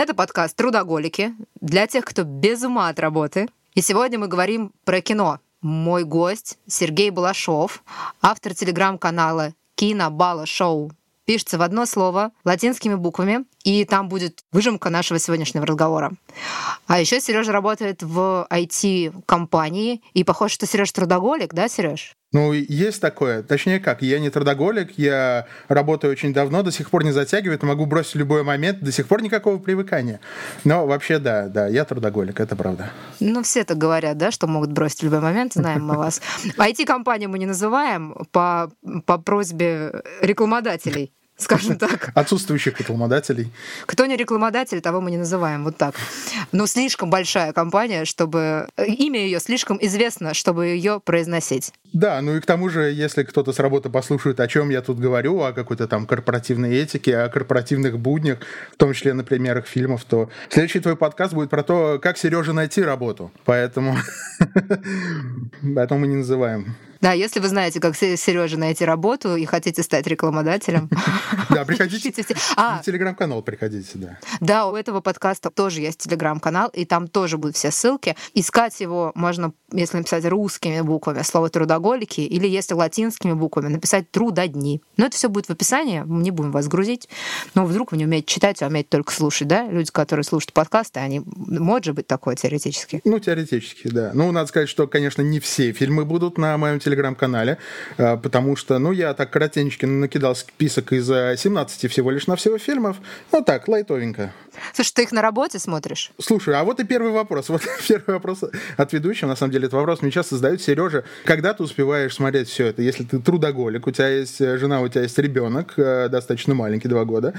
Это подкаст «Трудоголики» для тех, кто без ума от работы. И сегодня мы говорим про кино. Мой гость Сергей Балашов, автор телеграм-канала «Кино Бала Шоу». Пишется в одно слово латинскими буквами, и там будет выжимка нашего сегодняшнего разговора. А еще Сережа работает в IT-компании, и похоже, что Сереж трудоголик, да, Сереж? Ну, есть такое. Точнее как, я не трудоголик, я работаю очень давно, до сих пор не затягивает, могу бросить в любой момент, до сих пор никакого привыкания. Но вообще, да, да, я трудоголик, это правда. Ну, все так говорят, да, что могут бросить в любой момент, знаем мы вас. IT-компанию мы не называем по, по просьбе рекламодателей скажем так. Отсутствующих рекламодателей. Кто не рекламодатель, того мы не называем вот так. Но слишком большая компания, чтобы... Имя ее слишком известно, чтобы ее произносить. Да, ну и к тому же, если кто-то с работы послушает, о чем я тут говорю, о какой-то там корпоративной этике, о корпоративных буднях, в том числе на примерах фильмов, то следующий твой подкаст будет про то, как Сереже найти работу. Поэтому... Поэтому мы не называем да, если вы знаете, как Сережа найти работу и хотите стать рекламодателем. Да, приходите. А, в телеграм-канал приходите, да. Да, у этого подкаста тоже есть телеграм-канал, и там тоже будут все ссылки. Искать его можно, если написать русскими буквами слово трудоголики, или если латинскими буквами написать трудодни. Но это все будет в описании, мы не будем вас грузить. Но вдруг вы не умеете читать, а умеете только слушать, да? Люди, которые слушают подкасты, они может же быть такое теоретически? Ну, теоретически, да. Ну, надо сказать, что, конечно, не все фильмы будут на моем телеграм-канале, а, потому что, ну, я так коротенько накидал список из 17 всего лишь на всего фильмов. Ну, так, лайтовенько. Слушай, ты их на работе смотришь? Слушай, а вот и первый вопрос. Вот первый вопрос от ведущего. На самом деле, этот вопрос мне часто задают. Сережа, когда ты успеваешь смотреть все это? Если ты трудоголик, у тебя есть э, жена, у тебя есть ребенок, э, достаточно маленький, два года.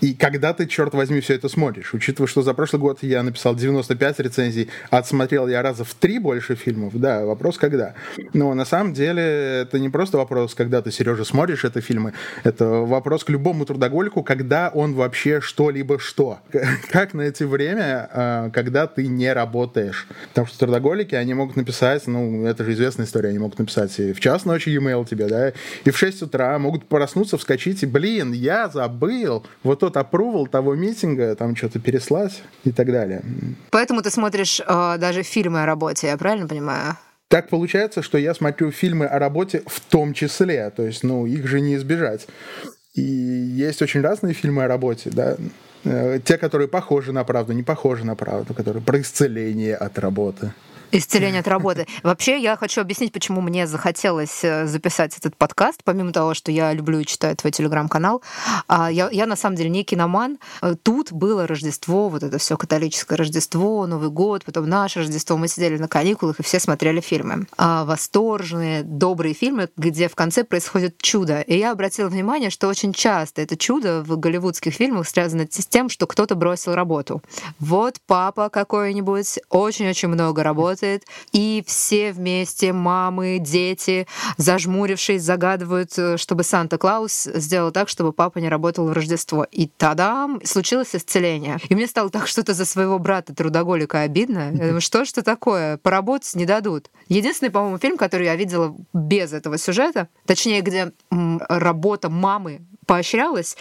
И когда ты, черт возьми, все это смотришь? Учитывая, что за прошлый год я написал 95 рецензий, отсмотрел я раза в три больше фильмов. Да, вопрос когда. Но на самом деле это не просто вопрос, когда ты, Сережа, смотришь это фильмы. Это вопрос к любому трудоголику, когда он вообще что-либо что как найти время, а, когда ты не работаешь? Потому что трудоголики, они могут написать, ну, это же известная история, они могут написать и в час ночи e-mail тебе, да, и в 6 утра могут проснуться, вскочить и, блин, я забыл вот тот approval того митинга, там что-то переслать и так далее. Поэтому ты смотришь э, даже фильмы о работе, я правильно понимаю? Так получается, что я смотрю фильмы о работе в том числе, то есть, ну, их же не избежать. И есть очень разные фильмы о работе, да. Э, те, которые похожи на правду, не похожи на правду, которые про исцеление от работы. Исцеление от работы. Вообще, я хочу объяснить, почему мне захотелось э, записать этот подкаст, помимо того, что я люблю и читаю твой телеграм-канал. А, я, я на самом деле не киноман. Э, тут было Рождество, вот это все католическое Рождество, Новый год, потом наше Рождество. Мы сидели на каникулах и все смотрели фильмы. А, восторженные, добрые фильмы, где в конце происходит чудо. И я обратила внимание, что очень часто это чудо в голливудских фильмах связано с тем, что кто-то бросил работу. Вот папа какой-нибудь очень-очень много работает, работает, и все вместе, мамы, дети, зажмурившись, загадывают, э, чтобы Санта-Клаус сделал так, чтобы папа не работал в Рождество. И тогда случилось исцеление. И мне стало так что-то за своего брата трудоголика обидно. Я думаю, что ж это такое? Поработать не дадут. Единственный, по-моему, фильм, который я видела без этого сюжета, точнее, где работа мамы поощрялась.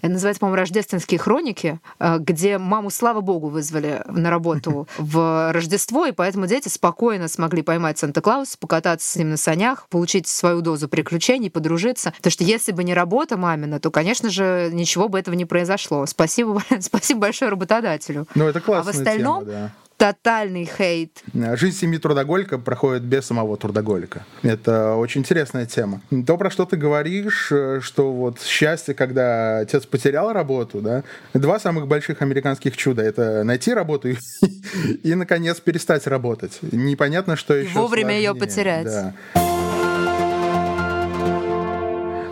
Это называется, по-моему, «Рождественские хроники», э, где маму, слава богу, вызвали на работу в Рождество, и поэтому дети спокойно смогли поймать Санта-Клауса, покататься с ним на санях, получить свою дозу приключений, подружиться. Потому что если бы не работа мамина, то, конечно же, ничего бы этого не произошло. Спасибо, спасибо большое работодателю. Ну, это классная а в остальном, тема, да тотальный хейт. Жизнь семьи трудоголика проходит без самого трудоголика. Это очень интересная тема. То, про что ты говоришь, э, что вот счастье, когда отец потерял работу, да, два самых больших американских чуда — это найти работу и, и наконец, перестать работать. Непонятно, что еще Вовремя сложнее. ее потерять. Да.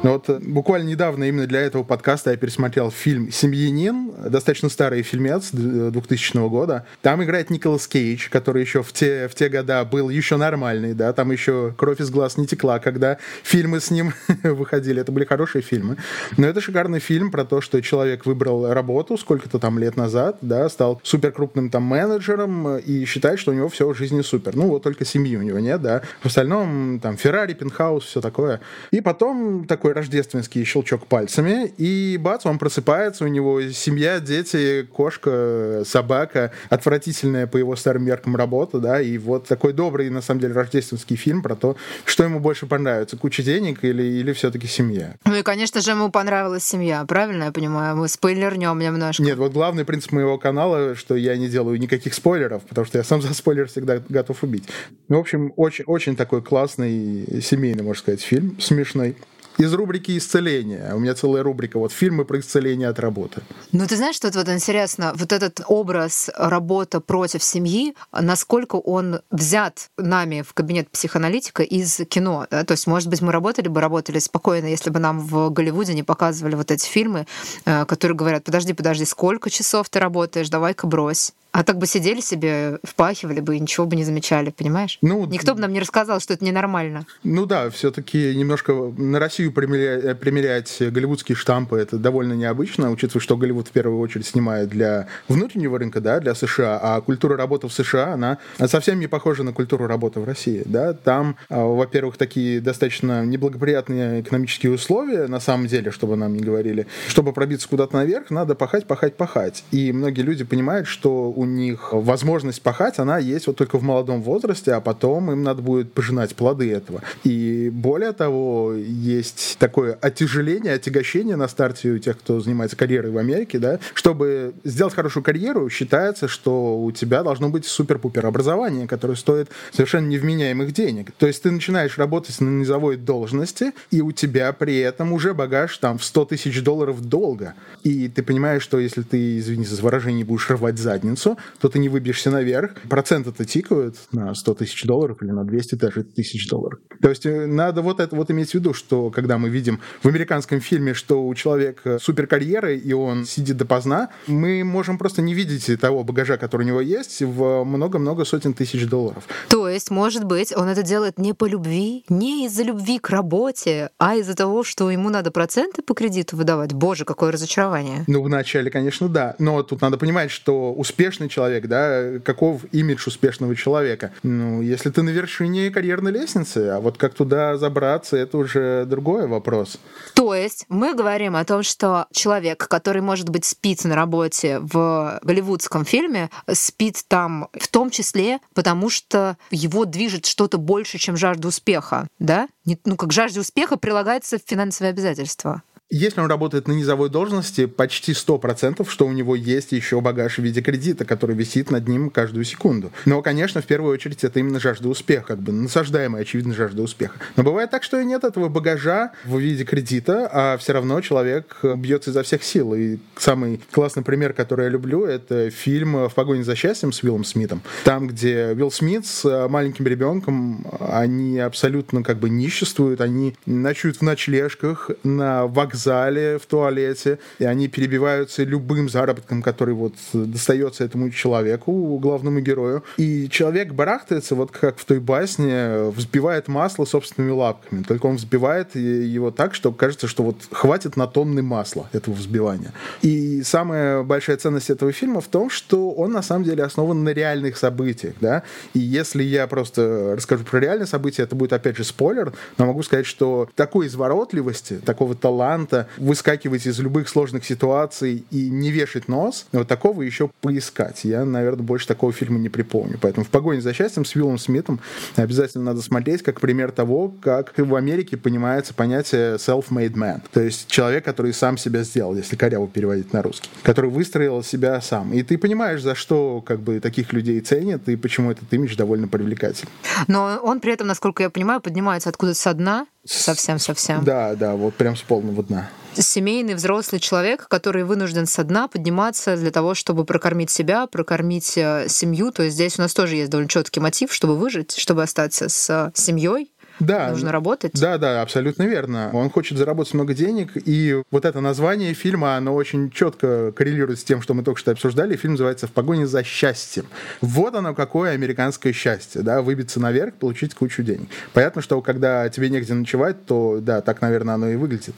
Но вот э, буквально недавно именно для этого подкаста я пересмотрел фильм «Семьянин», достаточно старый фильмец 2000 э, года. Там играет Николас Кейдж, который еще в те, в те года был еще нормальный, да, там еще кровь из глаз не текла, когда фильмы с ним выходили. Это были хорошие фильмы. Но это шикарный фильм про то, что человек выбрал работу сколько-то там лет назад, да, стал супер крупным там менеджером и считает, что у него все в жизни супер. Ну, вот только семьи у него нет, да. В остальном там Феррари, пентхаус, все такое. И потом такой рождественский щелчок пальцами, и бац, он просыпается, у него семья дети, кошка, собака, отвратительная по его старым меркам работа, да, и вот такой добрый, на самом деле, рождественский фильм про то, что ему больше понравится, куча денег или, или все-таки семья. Ну и, конечно же, ему понравилась семья, правильно я понимаю? Мы спойлернем немножко. Нет, вот главный принцип моего канала, что я не делаю никаких спойлеров, потому что я сам за спойлер всегда готов убить. Ну, в общем, очень, очень такой классный семейный, можно сказать, фильм, смешной из рубрики «Исцеление». У меня целая рубрика, вот фильмы про исцеление от работы. Ну, ты знаешь, что вот интересно, вот этот образ работа против семьи, насколько он взят нами в кабинет психоаналитика из кино, да? То есть, может быть, мы работали бы, работали спокойно, если бы нам в Голливуде не показывали вот эти фильмы, э, которые говорят, подожди, подожди, сколько часов ты работаешь, давай-ка брось. А так бы сидели себе, впахивали бы и ничего бы не замечали, понимаешь? Ну, Никто бы нам не рассказал, что это ненормально. Ну да, все таки немножко на Россию примерять, примерять голливудские штампы это довольно необычно, учитывая, что Голливуд в первую очередь снимает для внутреннего рынка, да, для США, а культура работы в США, она совсем не похожа на культуру работы в России, да. Там, а, во-первых, такие достаточно неблагоприятные экономические условия, на самом деле, чтобы нам не говорили. Чтобы пробиться куда-то наверх, надо пахать, пахать, пахать. И многие люди понимают, что у них возможность пахать, она есть вот только в молодом возрасте, а потом им надо будет пожинать плоды этого. И более того, есть такое отяжеление, отягощение на старте у тех, кто занимается карьерой в Америке, да, чтобы сделать хорошую карьеру, считается, что у тебя должно быть супер-пупер образование, которое стоит совершенно невменяемых денег. То есть ты начинаешь работать на низовой должности, и у тебя при этом уже багаж там в 100 тысяч долларов долга. И ты понимаешь, что если ты, извини за выражение, будешь рвать задницу, то ты не выбьешься наверх. Проценты-то тикают на 100 тысяч долларов или на 200 даже тысяч долларов. То есть э, надо вот это вот иметь в виду, что когда мы видим в американском фильме, что у человека суперкарьера, и он сидит допоздна, мы можем просто не видеть того багажа, который у него есть, в много-много сотен тысяч долларов. То есть, может быть, он это делает не по любви, не из-за любви к работе, а из-за того, что ему надо проценты по кредиту выдавать. Боже, какое разочарование. Ну, вначале, конечно, да. Но тут надо понимать, что успешный успешный человек, да, каков имидж успешного человека. Ну, если ты на вершине карьерной лестницы, а вот как туда забраться, это уже другой вопрос. То есть мы говорим о том, что человек, который, может быть, спит на работе в голливудском фильме, спит там в том числе, потому что его движет что-то больше, чем жажда успеха, да? Ну, как жажде успеха прилагается финансовые обязательства. Если он работает на низовой должности, почти 100%, что у него есть еще багаж в виде кредита, который висит над ним каждую секунду. Но, конечно, в первую очередь это именно жажда успеха, как бы насаждаемая, очевидно, жажда успеха. Но бывает так, что и нет этого багажа в виде кредита, а все равно человек бьется изо всех сил. И самый классный пример, который я люблю, это фильм «В погоне за счастьем» с Уиллом Смитом. Там, где Уилл Смит с маленьким ребенком, они абсолютно как бы ниществуют, они ночуют в ночлежках на вокзале вокзале, в туалете, и они перебиваются любым заработком, который вот достается этому человеку, главному герою. И человек барахтается, вот как в той басне, взбивает масло собственными лапками. Только он взбивает его так, что кажется, что вот хватит на тонны масла этого взбивания. И самая большая ценность этого фильма в том, что он на самом деле основан на реальных событиях, да. И если я просто расскажу про реальные события, это будет опять же спойлер, но могу сказать, что такой изворотливости, такого таланта, таланта выскакивать из любых сложных ситуаций и не вешать нос, вот такого еще поискать. Я, наверное, больше такого фильма не припомню. Поэтому «В погоне за счастьем» с Уиллом Смитом обязательно надо смотреть как пример того, как в Америке понимается понятие self-made man. То есть человек, который сам себя сделал, если коряво переводить на русский. Который выстроил себя сам. И ты понимаешь, за что как бы таких людей ценят и почему этот имидж довольно привлекательный. Но он при этом, насколько я понимаю, поднимается откуда-то со дна, Совсем-совсем. Да, да, вот прям с полного дна. Семейный взрослый человек, который вынужден со дна подниматься для того, чтобы прокормить себя, прокормить э, семью. То есть здесь у нас тоже есть довольно четкий мотив, чтобы выжить, чтобы остаться с семьей, да, нужно работать. Да, да, абсолютно верно. Он хочет заработать много денег, и вот это название фильма, оно очень четко коррелирует с тем, что мы только что обсуждали. Фильм называется «В погоне за счастьем». Вот оно какое американское счастье, да, выбиться наверх, получить кучу денег. Понятно, что когда тебе негде ночевать, то, да, так, наверное, оно и выглядит.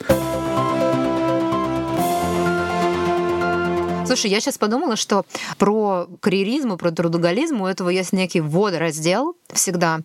Слушай, я сейчас подумала, что про карьеризм и про трудоголизм у этого есть некий водораздел всегда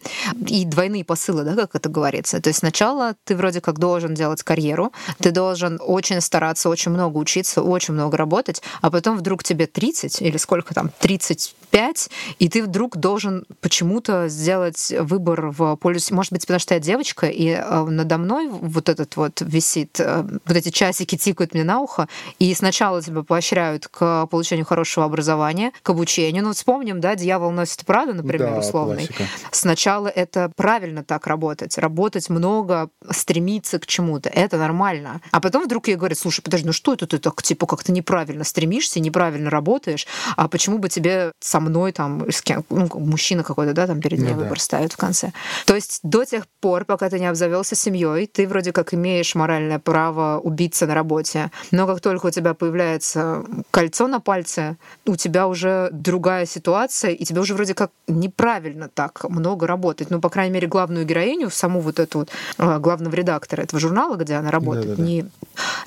и двойные посылы, да, как это говорится. То есть сначала ты вроде как должен делать карьеру, ты должен очень стараться, очень много учиться, очень много работать, а потом вдруг тебе 30 или сколько там, 35, и ты вдруг должен почему-то сделать выбор в пользу... Может быть, потому что я девочка, и э, надо мной вот этот вот висит, э, вот эти часики тикают мне на ухо, и сначала тебя поощряют к получению хорошего образования, к обучению. Ну, вспомним, да, «Дьявол носит Праду», например, Да, условный. классика. Сначала это правильно так работать, работать много, стремиться к чему-то, это нормально. А потом вдруг ей говорят, слушай, подожди, ну что это ты так, типа, как-то неправильно стремишься, неправильно работаешь, а почему бы тебе со мной там, с кем, ну, мужчина какой-то, да, там перед ней Ну да. выбор ставит в конце. То есть до тех пор, пока ты не обзавелся семьей, ты вроде как имеешь моральное право убиться на работе, но как только у тебя появляется кольцо на пальце, у тебя уже другая ситуация, и тебе уже вроде как неправильно так много работать. Ну, по крайней мере, главную героиню, саму вот эту вот э, главного редактора этого журнала, где она работает, Да-да-да. не...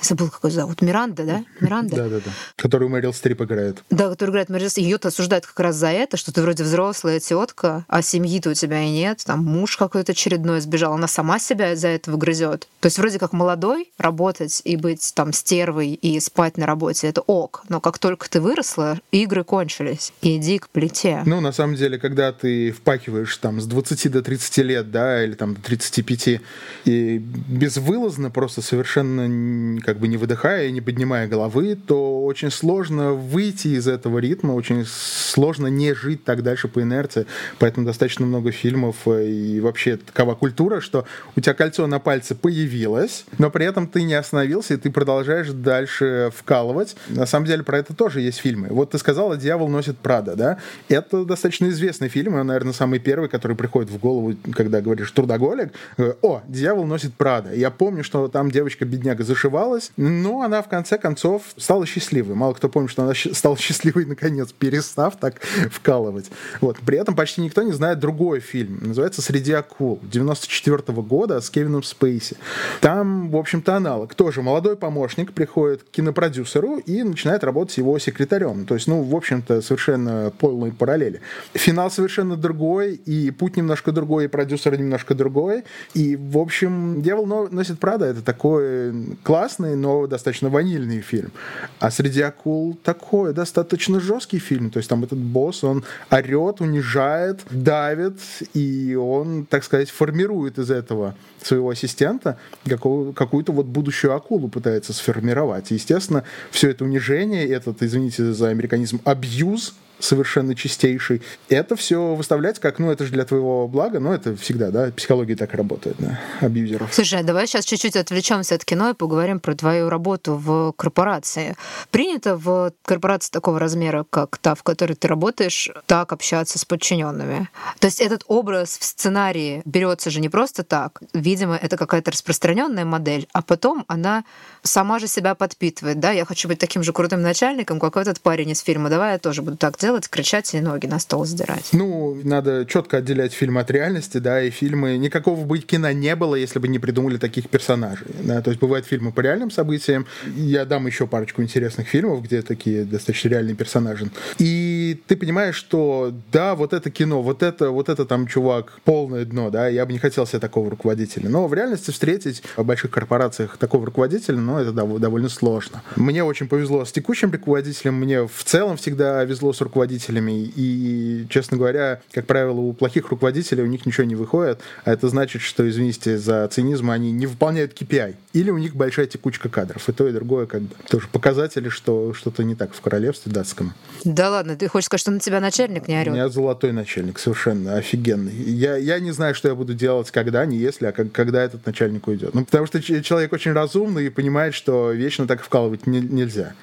Забыл, какой зовут. Миранда, да? Миранда? Да-да-да. Которую Мэрил Стрип играет. Да, который играет Мэрил Стрип. Ее-то осуждают как раз за это, что ты вроде взрослая тетка, а семьи-то у тебя и нет. Там муж какой-то очередной сбежал. Она сама себя за этого грызет. То есть вроде как молодой работать и быть там стервой и спать на работе это ок. Но как только ты выросла, игры кончились. Иди к плите. Ну, на самом деле, когда ты впахиваешь там с 20 до 30 лет, да, или там до 35, и безвылазно, просто совершенно н- как бы не выдыхая, не поднимая головы, то очень сложно выйти из этого ритма, очень сложно не жить так дальше по инерции. Поэтому достаточно много фильмов э, и вообще такова культура, что у тебя кольцо на пальце появилось, но при этом ты не остановился, и ты продолжаешь дальше вкалывать. На самом деле про это тоже есть фильмы. Вот ты сказала «Дьявол носит Прада», да? Это достаточно известный фильм, и он, наверное, самый первый, который приходит в голову, когда говоришь «трудоголик». Э, О, «Дьявол носит Прада». Я помню, что там девочка-бедняга зашивалась, но она в конце концов стала счастливой. Мало кто помнит, что она стала счастливой наконец, перестав так вкалывать. Вот. При этом почти никто не знает другой фильм. Называется «Среди акул» 94 года с Кевином Спейси. Там, в общем-то, аналог. Тоже молодой помощник приходит к кинопродюсеру и начинает работать его секретарем. То есть, ну, в общем-то, совершенно полные параллели. Финал совершенно другой, и путь немножко другой, и продюсер немножко другой. И, в общем, «Дьявол но- носит Прада» — это такой классный, но достаточно ванильный фильм. А «Среди акул» такой достаточно жесткий фильм. То есть там этот босс, он орет, унижает, давит, и он, так сказать, формирует из этого своего ассистента какую-то вот будущую акулу пытается сформировать. И, естественно, все это унижение, этот, извините за американизм, абьюз совершенно чистейший. Это все выставлять как, ну, это же для твоего блага, но это всегда, да, психология так работает, да, абьюзеров. Слушай, а давай сейчас чуть-чуть отвлечемся от кино и поговорим про твою работу в корпорации. Принято в корпорации такого размера, как та, в которой ты работаешь, так общаться с подчиненными. То есть этот образ в сценарии берется же не просто так. Видимо, это какая-то распространенная модель, а потом она сама же себя подпитывает. Да, я хочу быть таким же крутым начальником, как этот парень из фильма. Давай я тоже буду так делать, кричать и ноги на стол сдирать. Ну, надо четко отделять фильм от реальности, да, и фильмы... Никакого бы кино не было, если бы не придумали таких персонажей, да, то есть бывают фильмы по реальным событиям, я дам еще парочку интересных фильмов, где такие достаточно реальные персонажи, и ты понимаешь, что да, вот это кино, вот это, вот это там чувак полное дно, да, я бы не хотел себе такого руководителя, но в реальности встретить в больших корпорациях такого руководителя, ну, это дов- довольно сложно. Мне очень повезло с текущим руководителем, мне в целом всегда везло с руководителями, и, честно говоря, как правило, у плохих руководителей у них ничего не выходит, а это значит, что, извините за цинизм, они не выполняют KPI, или у них большая текучка кадров, и то, и другое как бы тоже показатели, что что-то не так в королевстве датском. Да ладно, ты хочешь сказать, что на тебя начальник не У орет? меня золотой начальник, совершенно офигенный. Я, я не знаю, что я буду делать, когда, не если, а как- когда этот начальник уйдет. Ну, потому что человек очень разумный и понимает, что вечно так вкалывать не- нельзя.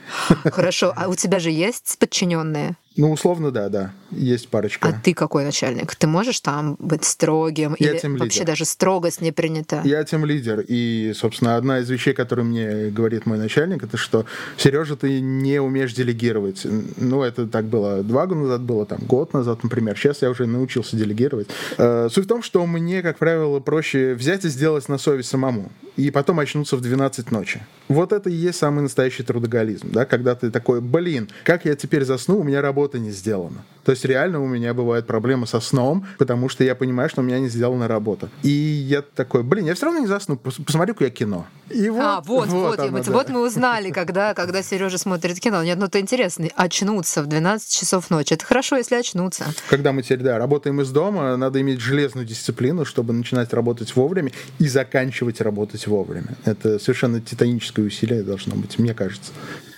Хорошо, а у тебя же есть подчиненные? Ну, условно, да, да, есть парочка. А ты какой начальник? Ты можешь там быть строгим? Я или тимлидер. вообще даже строгость не принята? Я тем лидер, и, собственно, одна из вещей, которую мне говорит мой начальник, это что, Сережа, ты не умеешь делегировать. Ну, это так было два года назад, было там год назад, например. Сейчас я уже научился делегировать. Э, Суть в том, что мне, как правило, проще взять и сделать на совесть самому. и потом очнуться в 12 ночи. Вот это и есть самый настоящий трудоголизм, да, когда ты такой, блин, как я теперь засну, у меня работа не сделана. То есть реально у меня бывают проблемы со сном, потому что я понимаю, что у меня не сделана работа. И я такой, блин, я все равно не засну, посмотрю-ка я кино. И вот, а, вот, вот, вот, оно, вот, да. вот мы узнали, когда, когда Сережа смотрит кино. Нет, ну это интересно, очнуться в 12 часов ночи. Это хорошо, если очнуться. Когда мы теперь, да, работаем из дома, надо иметь железную дисциплину, чтобы начинать работать вовремя и заканчивать работать вовремя. Это совершенно титаническое усилие должно быть, мне кажется.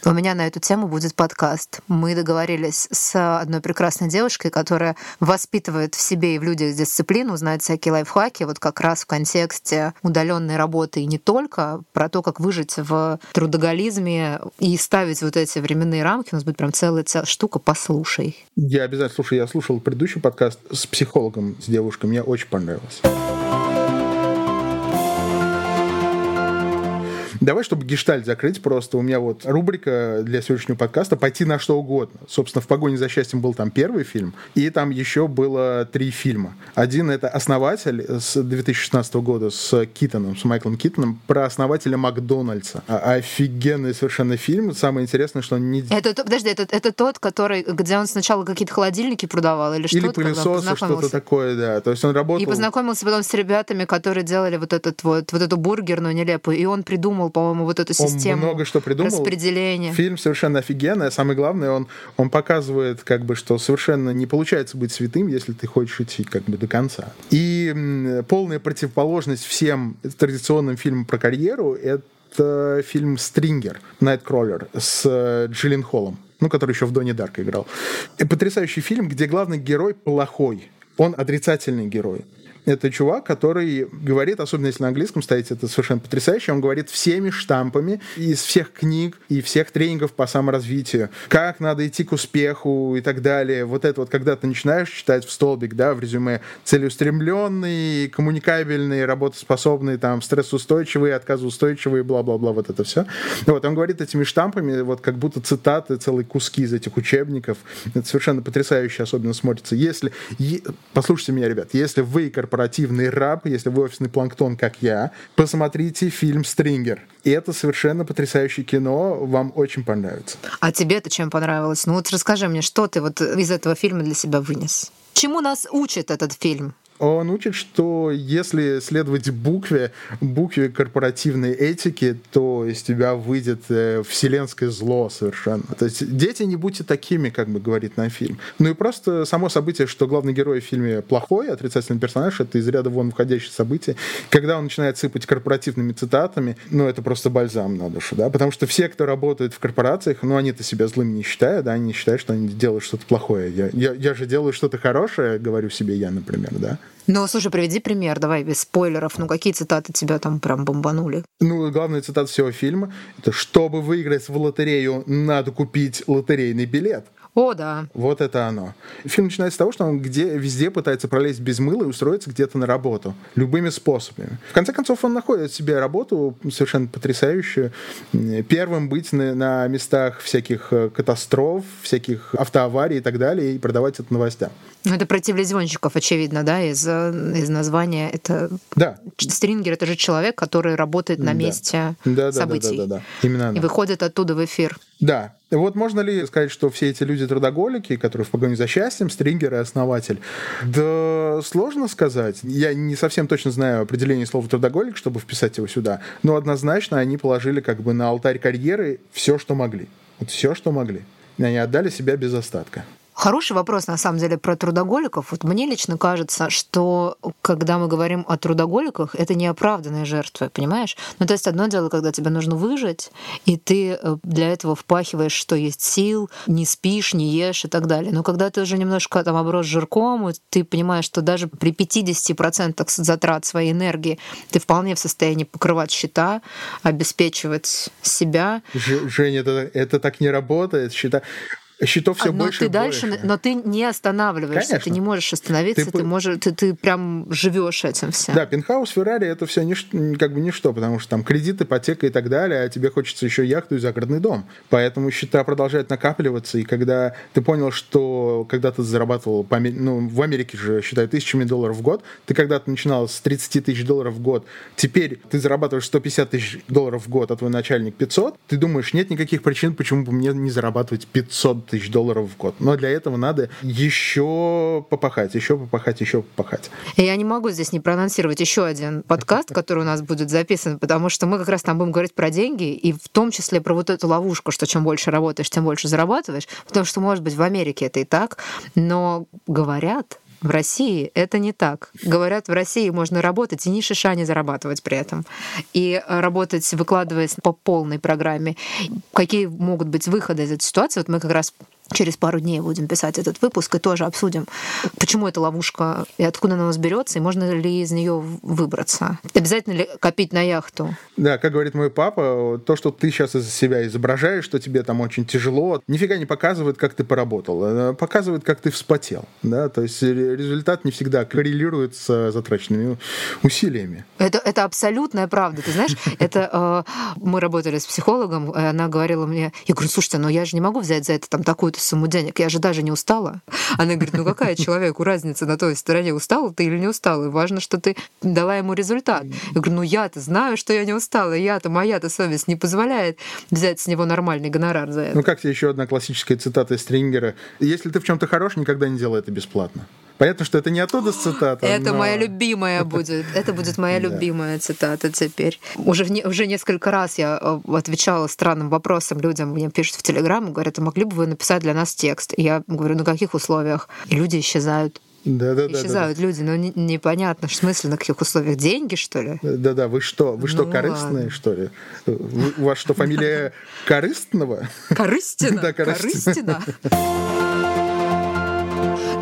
У меня на эту тему будет подкаст. Мы договорились с одной прекрасной девушкой, которая воспитывает в себе и в людях дисциплину, знает всякие лайфхаки, вот как раз в контексте удаленной работы и не только, про то, как выжить в трудоголизме и ставить вот эти временные рамки. У нас будет прям целая, штука «Послушай». Я обязательно слушаю. Я слушал предыдущий подкаст с психологом, с девушкой. Мне очень понравилось. Давай, чтобы гештальт закрыть просто, у меня вот рубрика для сегодняшнего подкаста «Пойти на что угодно». Собственно, «В погоне за счастьем» был там первый фильм, и там еще было три фильма. Один — это «Основатель» с 2016 года с Китоном, с Майклом Китоном, про основателя Макдональдса. А, офигенный совершенно фильм. Самое интересное, что он не... Это, подожди, это, это тот, который, где он сначала какие-то холодильники продавал или что-то? Или пылесосы, что-то такое, да. То есть он работал... И познакомился потом с ребятами, которые делали вот, этот вот, вот эту бургерную нелепую, и он придумал по-моему, вот эту систему он много что придумал. распределения. Фильм совершенно офигенный. А самое главное, он, он показывает, как бы, что совершенно не получается быть святым, если ты хочешь идти как бы до конца. И полная противоположность всем традиционным фильмам про карьеру — это фильм «Стрингер», «Найткроллер» с э, Джиллин Холлом ну, который еще в Доне Дарка играл. И потрясающий фильм, где главный герой плохой. Он отрицательный герой это чувак, который говорит, особенно если на английском стоит, это совершенно потрясающе, он говорит всеми штампами из всех книг и всех тренингов по саморазвитию, как надо идти к успеху и так далее. Вот это вот, когда ты начинаешь читать в столбик, да, в резюме целеустремленный, коммуникабельный, работоспособный, там, стрессоустойчивый, отказоустойчивый, бла-бла-бла, вот это все. Вот, он говорит этими штампами, вот как будто цитаты, целые куски из этих учебников. Это совершенно потрясающе особенно смотрится. Если, послушайте меня, ребят, если вы корпоративный корпоративный раб, если вы офисный планктон, как я, посмотрите фильм «Стрингер». И это совершенно потрясающее кино, вам очень понравится. А тебе это чем понравилось? Ну вот расскажи мне, что ты вот из этого фильма для себя вынес? Чему нас учит этот фильм? Он учит, что если следовать букве, букве корпоративной этики, то из тебя выйдет э, вселенское зло совершенно. То есть дети не будьте такими, как бы говорит нам фильм. Ну и просто само событие, что главный герой в фильме плохой, отрицательный персонаж, это из ряда вон входящее событие. Когда он начинает сыпать корпоративными цитатами, ну это просто бальзам на душу, да, потому что все, кто работает в корпорациях, ну они-то себя злыми не считают, да, они считают, что они делают что-то плохое. Я, я, я же делаю что-то хорошее, говорю себе я, например, да. Ну, слушай, приведи пример, давай без спойлеров. Ну, какие цитаты тебя там прям бомбанули? Ну, главная цитата всего фильма — это «Чтобы выиграть в лотерею, надо купить лотерейный билет». О, да. Вот это оно. Фильм начинается с того, что он где, везде пытается пролезть без мыла и устроиться где-то на работу. Любыми способами. В конце концов, он находит себе работу совершенно потрясающую. Первым быть на, на местах всяких э, катастроф, всяких автоаварий и так далее, и продавать это новостям. Ну, это про телевизионщиков, очевидно, да, из, э, из названия. Это да. Стрингер — это же человек, который работает на месте да. Да, событий. Да, да, да, да, да. Именно И выходит оттуда в эфир. Да. Вот можно ли сказать, что все эти люди трудоголики, которые в погоне за счастьем, Стрингер и основатель? Да сложно сказать. Я не совсем точно знаю определение слова трудоголик, чтобы вписать его сюда. Но однозначно они положили как бы на алтарь карьеры все, что могли. Вот все, что могли. Они отдали себя без остатка. Хороший вопрос, на самом деле, про трудоголиков. Вот мне лично кажется, что когда мы говорим о трудоголиках, это неоправданные жертвы, понимаешь? Ну, то есть одно дело, когда тебе нужно выжить, и ты э, для этого впахиваешь, что есть сил, не спишь, не ешь и так далее. Но когда ты уже немножко там оброс жирком, ты понимаешь, что даже при 50% затрат своей энергии ты вполне в состоянии покрывать счета, обеспечивать себя. Женя, это, это так не работает. Счета счетов все А, больше ты и дальше, больше. но ты не останавливаешься, Конечно. ты не можешь остановиться, Ты ты, можешь, ты, ты прям живешь этим всем. Да, пентхаус, Феррари это все нич- как бы ничто, потому что там кредит, ипотека и так далее, а тебе хочется еще яхту и загородный дом. Поэтому счета продолжают накапливаться, и когда ты понял, что когда ты зарабатывал, по ну, в Америке же считай тысячами долларов в год, ты когда-то начинал с 30 тысяч долларов в год, теперь ты зарабатываешь 150 тысяч долларов в год, а твой начальник 500, ты думаешь, нет никаких причин, почему бы мне не зарабатывать 500 тысяч долларов в год. Но для этого надо еще попахать, еще попахать, еще попахать. Я не могу здесь не проанонсировать еще один подкаст, который у нас будет записан, потому что мы как раз там будем говорить про деньги, и в том числе про вот эту ловушку, что чем больше работаешь, тем больше зарабатываешь. Потому что, может быть, в Америке это и так, но говорят, в России это не так. Говорят, в России можно работать и ни шиша не зарабатывать при этом. И работать, выкладываясь по полной программе. Какие могут быть выходы из этой ситуации? Вот мы как раз через пару дней будем писать этот выпуск и тоже обсудим, почему эта ловушка и откуда она у нас берется, и можно ли из нее выбраться. Обязательно ли копить на яхту? Да, как говорит мой папа, то, что ты сейчас из себя изображаешь, что тебе там очень тяжело, нифига не показывает, как ты поработал, э, показывает, как ты вспотел. Да? То есть ре- результат не всегда коррелирует с затраченными усилиями. Это, это абсолютная правда. Ты знаешь, это э, мы работали с психологом, и она говорила мне, я говорю, слушайте, но я же не могу взять за это там такую-то сумму денег, я же даже не устала. Она говорит, ну какая человеку разница на той стороне, устала ты или не устала, важно, что ты дала ему результат. Я говорю, ну я-то знаю, что я не устала, я-то, моя-то совесть не позволяет взять с него нормальный гонорар за это. Ну, как тебе еще одна классическая цитата Стрингера? Если ты в чем-то хорош, никогда не делай это бесплатно. Понятно, что это не оттуда цитата. Это но- моя любимая будет. Это будет моя Да. любимая цитата теперь. Уже, не- уже несколько раз я э, отвечала странным вопросом людям. Мне пишут в Телеграм и говорят, а могли бы вы написать для нас текст? И я говорю, на каких условиях? И люди исчезают. Да-да-да. исчезают люди. Но не- непонятно, в смысле, на каких условиях? Деньги, что ли? Да-да, вы что? Вы что, Ну, корыстные, ладно. что ли? Вы- у вас что, фамилия Корыстного? Корыстина? Да, Корыстина.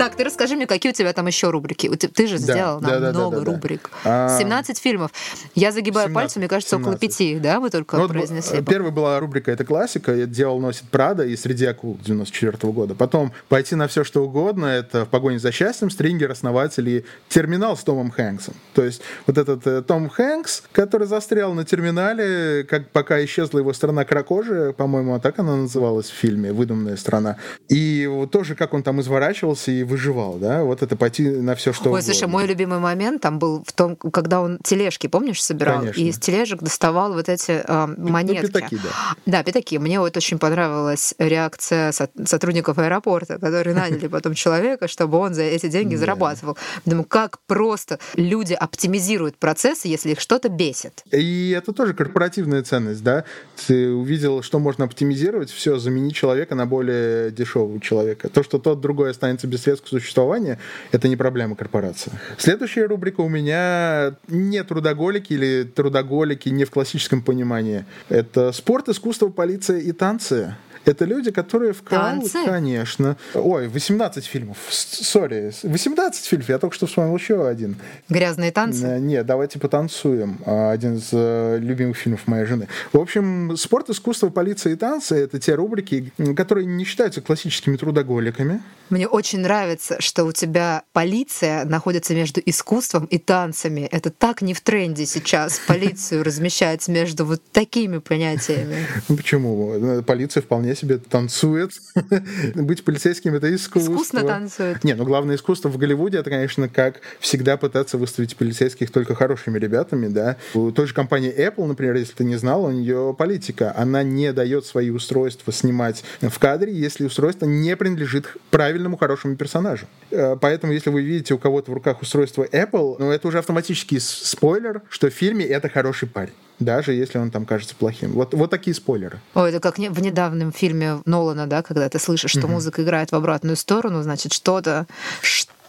Так, ты расскажи мне, какие у тебя там еще рубрики? Ты же Да, сделал да, нам да, да, много да, да. рубрик. А, 17 фильмов. Я загибаю 17, пальцы, мне кажется, около 17. пяти, да, вы только Ну, вот, произнесли. э, Первая была рубрика «Это классика», это «Дьявол носит Прада» и «Среди акул» 94 года. Потом «Пойти на все что угодно» — это «В погоне за счастьем», «Стрингер», «Основатель» и «Терминал» с Томом Хэнксом. То есть вот этот э, Том Хэнкс, который застрял на терминале, как пока исчезла его страна кракожия, по-моему, так она называлась в фильме «Выдуманная страна». И вот тоже, как он там изворачивался и выживал, да, вот это «Пойти на все что Ой, угодно». слушай, мой любимый момент там был в том, когда он тележки, помнишь, собирал? Конечно. И из тележек доставал вот эти э, монетки. пятаки, да. Да, пятаки. Мне вот очень понравилась реакция со- сотрудников аэропорта, которые наняли потом человека, чтобы он за эти деньги зарабатывал. Думаю, как просто люди оптимизируют процессы, если их что-то бесит. И это тоже корпоративная ценность, да? Ты увидел, что можно оптимизировать, все, замени человека на более дешевого человека. То, что тот другой останется без средств к существованию, это не проблема корпорации. Следующая рубрика у меня не трудоголики или трудоголики не в классическом понимании. Это спорт, искусство, полиция и танцы. Это люди, которые вкалывают, Танцы? конечно. Ой, 18 фильмов. Сори, 18 фильмов. Я только что вспомнил еще один. Грязные танцы. Э, Нет, давайте потанцуем. А, Один из э, любимых фильмов моей жены. В общем, спорт, искусство, полиция и танцы — это те рубрики, которые не считаются классическими трудоголиками. Мне очень нравится, что у тебя полиция находится между искусством и танцами. Это так не в тренде сейчас полицию размещать между вот такими понятиями. Почему? Э, Полиция вполне себе танцует. Быть полицейским — это искусство. Искусно танцует. Не, ну главное искусство в Голливуде это, конечно, как всегда пытаться выставить полицейских только хорошими ребятами, да. У той же компании Apple, например, если ты не знал, у нее политика. Она не дает свои устройства снимать в кадре, если устройство не принадлежит правильному хорошему персонажу. Э, Поэтому, если вы видите у кого-то в руках устройство Apple, ну это уже автоматический спойлер, что в фильме это хороший парень. Даже если он там кажется плохим. Вот, вот такие спойлеры. Ой, это как в недавнем фильме Нолана, да, когда ты слышишь, что музыка играет в обратную сторону, значит, что-то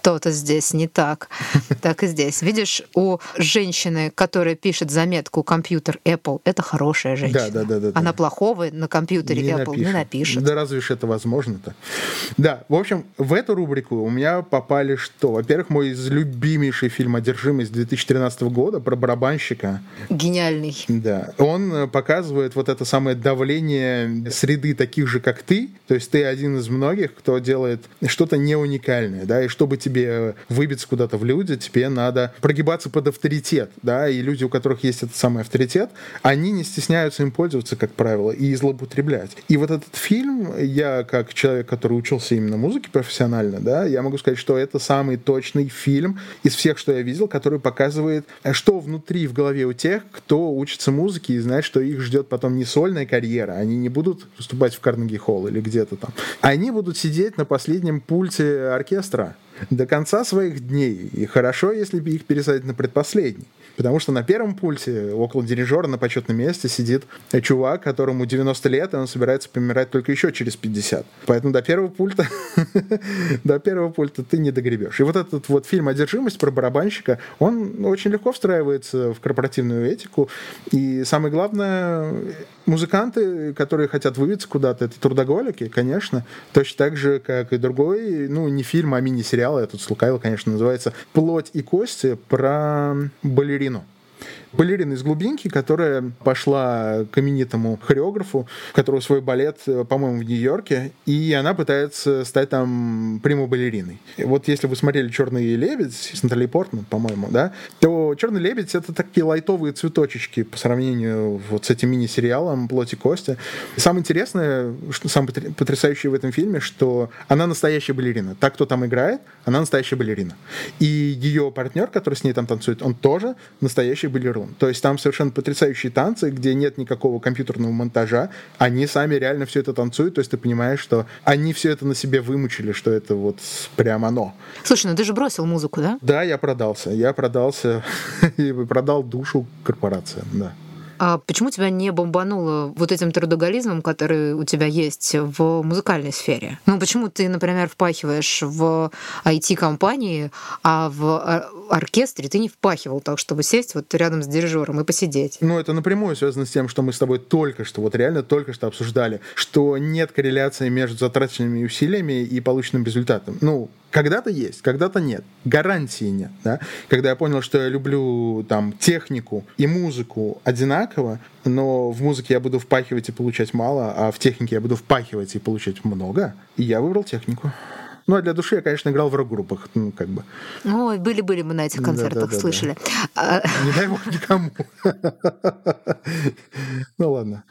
что-то здесь не так. Так и здесь. Видишь, у женщины, которая пишет заметку компьютер Apple, это хорошая женщина. Да, да, да. да Она плохого на компьютере не Apple напишет. не напишет. Да разве ж это возможно-то? Да, в общем, в эту рубрику у меня попали что? Во-первых, мой любимейший фильм «Одержимость» 2013 года про барабанщика. Гениальный. Да. Он э, показывает вот это самое давление среды таких же, как ты. То есть ты один из многих, кто делает что-то не уникальное, да, и чтобы тебе выбиться куда-то в люди, тебе надо прогибаться под авторитет, да, и люди, у которых есть этот самый авторитет, они не стесняются им пользоваться, как правило, и злоупотреблять. И вот этот фильм, я как человек, который учился именно музыке профессионально, да, я могу сказать, что это самый точный фильм из всех, что я видел, который показывает, что внутри в голове у тех, кто учится музыке и знает, что их ждет потом не сольная карьера, они не будут выступать в Карнеги Холл или где-то там. Они будут сидеть на последнем пульте оркестра до конца своих дней. И хорошо, если их пересадить на предпоследний. Потому что на первом пульте, около дирижера, на почетном месте сидит чувак, которому 90 лет, и он собирается помирать только еще через 50. Поэтому до первого пульта, до первого пульта ты не догребешь. И вот этот вот фильм «Одержимость» про барабанщика, он очень легко встраивается в корпоративную этику. И самое главное, музыканты, которые хотят выбиться куда-то, это трудоголики, конечно. Точно так же, как и другой, ну, не фильм, а мини-сериал, я тут слукавил, конечно, называется «Плоть и кости» про балерину балерина из глубинки, которая пошла к именитому хореографу, у которого свой балет, по-моему, в Нью-Йорке, и она пытается стать там прямой-балериной. Вот если вы смотрели «Черный лебедь» с Натали Портман, по-моему, да, то «Черный лебедь» — это такие лайтовые цветочечки по сравнению вот с этим мини-сериалом «Плоть и кости». Самое интересное, что, самое потрясающее в этом фильме, что она настоящая балерина. Так, кто там играет, она настоящая балерина. И ее партнер, который с ней там танцует, он тоже настоящий балерун. То есть там совершенно потрясающие танцы, где нет никакого компьютерного монтажа. Они сами реально все это танцуют. То есть ты понимаешь, что они все это на себе вымучили, что это вот прям оно. Слушай, ну ты же бросил музыку, да? Да, я продался. Я продался и продал душу корпорациям, да. А почему тебя не бомбануло вот этим трудоголизмом, который у тебя есть в музыкальной сфере? Ну, почему ты, например, впахиваешь в IT-компании, а в оркестре ты не впахивал так, чтобы сесть вот рядом с дирижером и посидеть? Ну, это напрямую связано с тем, что мы с тобой только что, вот реально только что обсуждали, что нет корреляции между затраченными усилиями и полученным результатом. Ну, когда-то есть, когда-то нет. Гарантии нет. Да? Когда я понял, что я люблю там, технику и музыку одинаково, но в музыке я буду впахивать и получать мало, а в технике я буду впахивать и получать много, и я выбрал технику. Ну, а для души я, конечно, играл в рок-группах, ну, как бы. Ой, были-были мы на этих концертах, да, да, слышали. Да. Не дай бог никому. Ну, ладно.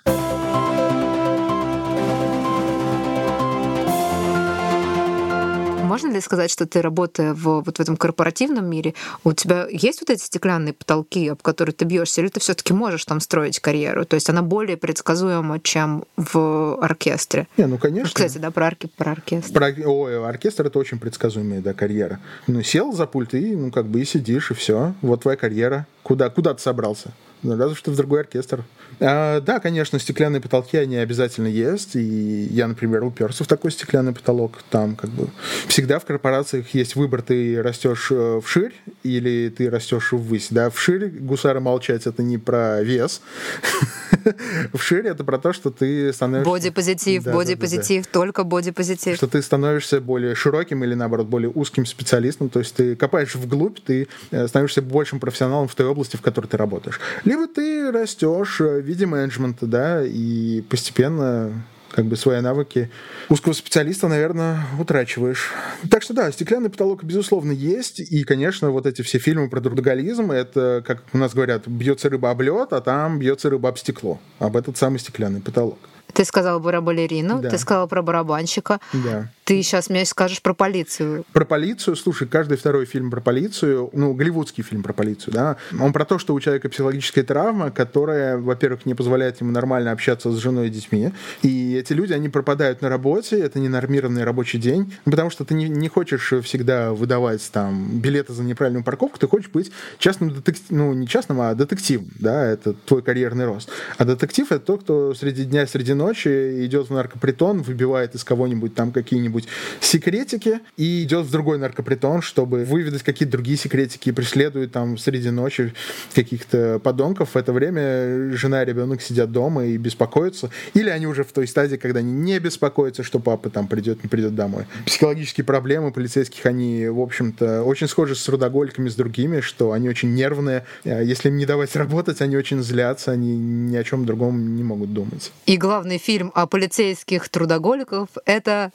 Можно ли сказать, что ты, работая в, вот в этом корпоративном мире, у тебя есть вот эти стеклянные потолки, об которые ты бьешься, или ты все-таки можешь там строить карьеру? То есть она более предсказуема, чем в оркестре? Не, ну конечно. Кстати, да, про, орке, про оркестр. Про, ой, оркестр это очень предсказуемая да, карьера. Ну, сел за пульт и, ну, как бы и сидишь, и все. Вот твоя карьера. Куда, куда ты собрался? Ну, разве что в другой оркестр. А, да, конечно, стеклянные потолки, они обязательно есть. И я, например, уперся в такой стеклянный потолок. Там как бы всегда в корпорациях есть выбор. Ты растешь э, вширь или ты растешь ввысь. Да, вширь гусары молчать это не про вес. Вширь это про то, что ты становишься... Боди-позитив, да, боди-позитив, да, да, только боди-позитив. Что ты становишься более широким или, наоборот, более узким специалистом. То есть ты копаешь вглубь, ты э, становишься большим профессионалом в той области, в которой ты работаешь. Либо ты растешь в виде менеджмента, да, и постепенно как бы свои навыки узкого специалиста, наверное, утрачиваешь. Так что да, стеклянный потолок, безусловно, есть. И, конечно, вот эти все фильмы про трудоголизм, это, как у нас говорят, бьется рыба об лед, а там бьется рыба об стекло. Об этот самый стеклянный потолок. Ты сказала про балерину, да. ты сказала про барабанщика. Да. Ты сейчас мне скажешь про полицию. Про полицию, слушай, каждый второй фильм про полицию, ну, голливудский фильм про полицию, да, он про то, что у человека психологическая травма, которая, во-первых, не позволяет ему нормально общаться с женой и детьми. И эти люди, они пропадают на работе, это не нормированный рабочий день, потому что ты не, не хочешь всегда выдавать там билеты за неправильную парковку, ты хочешь быть частным детективом, ну, не частным, а детективом, да, это твой карьерный рост. А детектив — это тот, кто среди дня, среди ночи идет в наркопритон, выбивает из кого-нибудь там какие-нибудь секретики и идет в другой наркопритон, чтобы выведать какие-то другие секретики и преследует там среди ночи каких-то подонков. В это время жена и ребенок сидят дома и беспокоятся. Или они уже в той стадии, когда они не беспокоятся, что папа там придет, не придет домой. Психологические проблемы полицейских, они, в общем-то, очень схожи с трудоголиками, с другими, что они очень нервные. А если им не давать работать, они очень злятся, они ни о чем другом не могут думать. И главный фильм о полицейских трудоголиков — это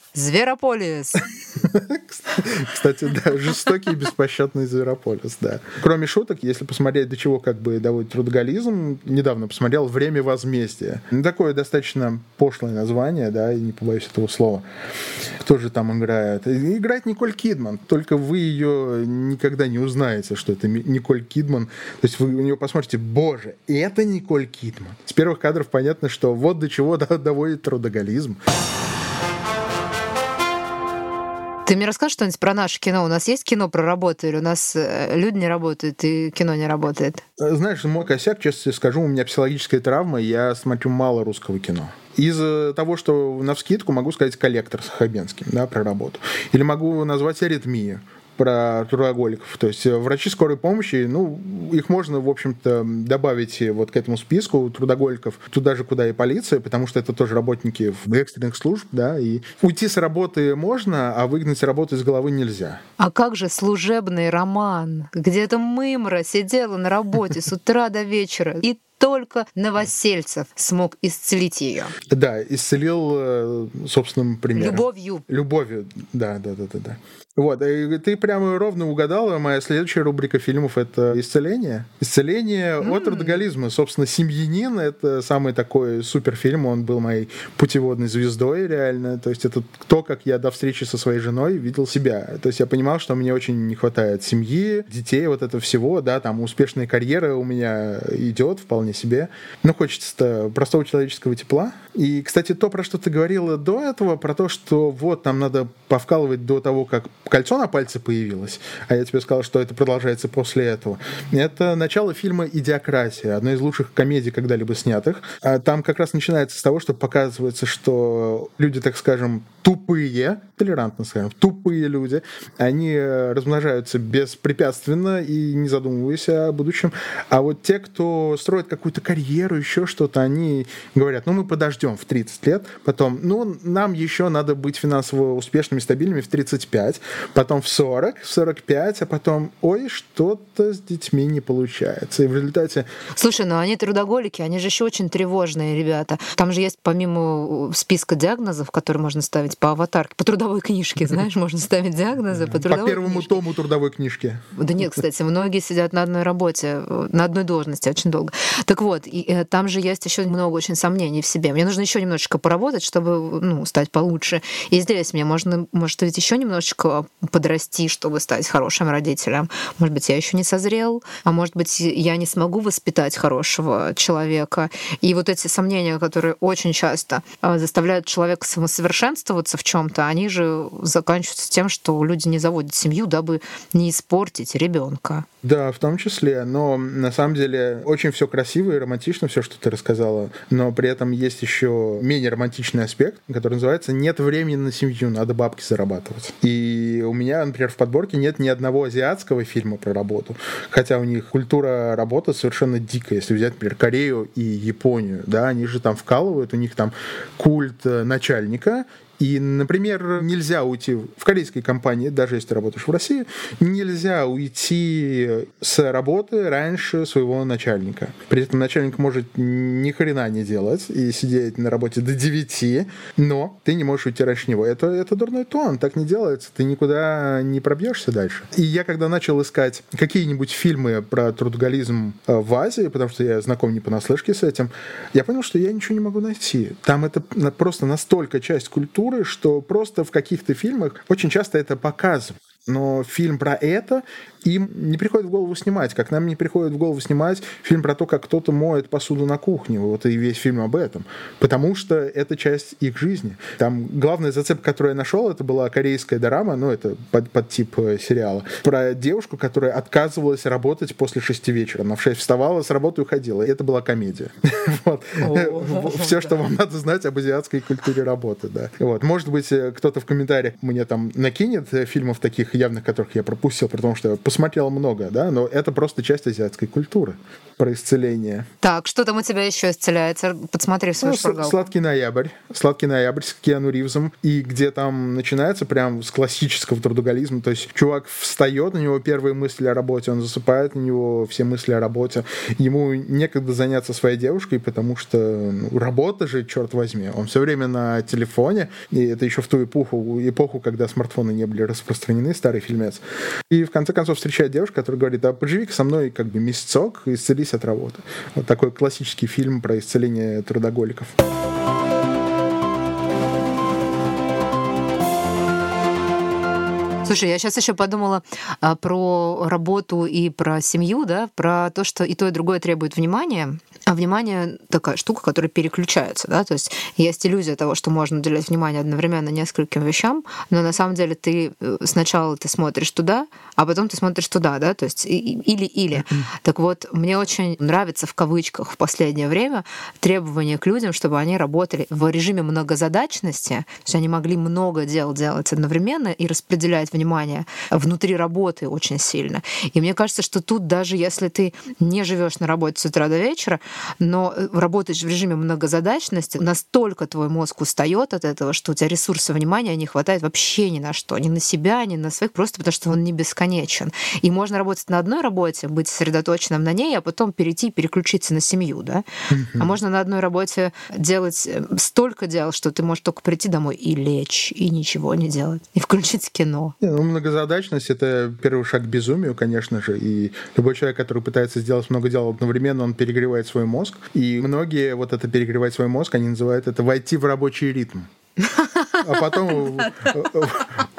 «Зверополис». Кстати, да, жестокий и беспощадный «Зверополис», да. Кроме шуток, если посмотреть, до чего как бы доводит трудоголизм, недавно посмотрел «Время возмездия». Ну, такое достаточно пошлое название, да, и не побоюсь этого слова. Кто же там играет? Играет Николь Кидман, только вы ее никогда не узнаете, что это Николь Кидман. То есть вы у нее посмотрите, боже, это Николь Кидман. С первых кадров понятно, что вот до чего доводит трудоголизм. Ты мне расскажешь что-нибудь про наше кино? У нас есть кино про работу, или у нас э, люди не работают, и кино не работает? Э, знаешь, мой косяк, честно скажу, у меня психологическая травма, я смотрю мало русского кино. Из того, что на вскидку могу сказать коллектор с Хабенским, да, про работу. Или могу назвать аритмию про трудоголиков. То есть э, врачи скорой помощи, ну, их можно, в общем-то, добавить вот к этому списку трудоголиков, туда же, куда и полиция, потому что это тоже работники в экстренных служб, да, и уйти с работы можно, а выгнать работу из головы нельзя. А как же служебный роман, где эта мымра сидела на работе с утра до вечера и только Новосельцев смог исцелить ее. Да, исцелил э, собственным примером. Любовью. Любовью, да, да, да, да, да. Вот, и ты прямо ровно угадала. Моя следующая рубрика фильмов — это «Исцеление». «Исцеление mm. от трудоголизма». Собственно, «Семьянин» — это самый такой суперфильм. Он был моей путеводной звездой, реально. То есть это то, как я до встречи со своей женой видел себя. То есть я понимал, что мне очень не хватает семьи, детей, вот этого всего, да, там успешная карьера у меня идет вполне себе. Но хочется простого человеческого тепла. И, кстати, то, про что ты говорила до этого, про то, что вот нам надо повкалывать до того, как кольцо на пальце появилось, а я тебе сказал, что это продолжается после этого. Это начало фильма «Идиократия», одной из лучших комедий, когда-либо снятых. А там как раз начинается с того, что показывается, что люди, так скажем, тупые, толерантно скажем, тупые люди, они размножаются беспрепятственно и не задумываясь о будущем. А вот те, кто строит какую-то карьеру, еще что-то, они говорят, ну мы подождем в 30 лет, потом, ну нам еще надо быть финансово успешными, стабильными в 35, потом в 40, в 45, а потом, ой, что-то с детьми не получается. И в результате... Слушай, ну они трудоголики, они же еще очень тревожные ребята. Там же есть помимо списка диагнозов, которые можно ставить по аватарке, по трудовой книжке, знаешь, можно ставить диагнозы по трудовой По первому тому трудовой книжки. Да нет, кстати, многие сидят на одной работе, на одной должности очень долго. Так вот, и, э, там же есть еще много очень сомнений в себе. Мне нужно еще немножечко поработать, чтобы ну, стать получше. И здесь мне можно, может, ведь еще немножечко подрасти, чтобы стать хорошим родителем. Может быть, я еще не созрел, а может быть, я не смогу воспитать хорошего человека. И вот эти сомнения, которые очень часто а, заставляют человека самосовершенствоваться в чем-то, они же заканчиваются тем, что люди не заводят семью, дабы не испортить ребенка. Да, в том числе. Но на самом деле очень все красиво и романтично, все, что ты рассказала. Но при этом есть еще менее романтичный аспект, который называется «нет времени на семью, надо бабки зарабатывать». И у меня, например, в подборке нет ни одного азиатского фильма про работу, хотя у них культура работы совершенно дикая. Если взять, например, Корею и Японию, да, они же там вкалывают, у них там культ э, начальника, и, например, нельзя уйти в корейской компании, даже если ты работаешь в России, нельзя уйти с работы раньше своего начальника. При этом начальник может ни хрена не делать и сидеть на работе до 9, но ты не можешь уйти раньше него. Это, это дурной тон, так не делается, ты никуда не пробьешься дальше. И я когда начал искать какие-нибудь фильмы про трудоголизм э, в Азии, потому что я знаком не понаслышке с этим, я понял, что я ничего не могу найти. Там это просто настолько часть культуры, культуры, что просто в каких-то фильмах очень часто это показывают. Но фильм про это им не приходит в голову снимать, как нам не приходит в голову снимать фильм про то, как кто-то моет посуду на кухне. Вот и весь фильм об этом. Потому что это часть их жизни. Там главная зацепка, которую я нашел, это была корейская драма, ну, это под, под тип э, сериала, про девушку, которая отказывалась работать после шести вечера. Она в шесть вставала, с работы уходила. И это была комедия. Все, что вам надо знать об азиатской культуре работы, да. Вот. Может быть, э, кто-то в комментариях мне там накинет э, фильмов таких явных, которых я пропустил, потому что я посмотрел много, да, но это просто часть азиатской культуры про исцеление. Так, что там у тебя еще исцеляется? Подсмотри в свою ну, шпаргалку. «Сладкий ноябрь». «Сладкий ноябрь» с Киану Ривзом. И где там начинается прям с классического трудоголизма. То есть чувак встает, у него первые мысли о работе, он засыпает, у него все мысли о работе. Ему некогда заняться своей девушкой, потому что ну, работа же, черт возьми. Он все время на телефоне, и это еще в ту эпоху, эпоху, когда смартфоны не были распространены, старый фильмец. И в конце концов встречает девушку, которая говорит, а поживи-ка со мной как бы месяцок, исцелись от работы. Вот такой классический фильм про исцеление трудоголиков. Слушай, я сейчас еще подумала а, про работу и про семью, да, про то, что и то, и другое требует внимания. А внимание такая штука, которая переключается, да, то есть есть иллюзия того, что можно уделять внимание одновременно нескольким вещам, но на самом деле ты э, сначала ты смотришь туда, а потом ты смотришь туда, да, то есть или-или. Так вот, мне очень нравится в кавычках в последнее время требование к людям, чтобы они работали в режиме многозадачности, то есть они могли много дел делать одновременно и распределять внимание внутри работы очень сильно. И мне кажется, что тут даже если ты не живешь на работе с утра до вечера, но э, работаешь в режиме многозадачности, настолько твой мозг устает от этого, что у тебя ресурса внимания не хватает вообще ни на что, ни на себя, ни на своих, просто потому что он не бесконечен. И можно работать на одной работе, быть сосредоточенным на ней, а потом перейти, переключиться на семью, да? А можно на одной работе делать э, столько дел, что ты можешь только прийти домой и лечь, и ничего не делать, и включить кино. Ну, многозадачность — это первый шаг к безумию, конечно же, и любой человек, который пытается сделать много дел одновременно, он перегревает свой мозг, и многие вот это перегревать свой мозг, они называют это «войти в рабочий ритм». А потом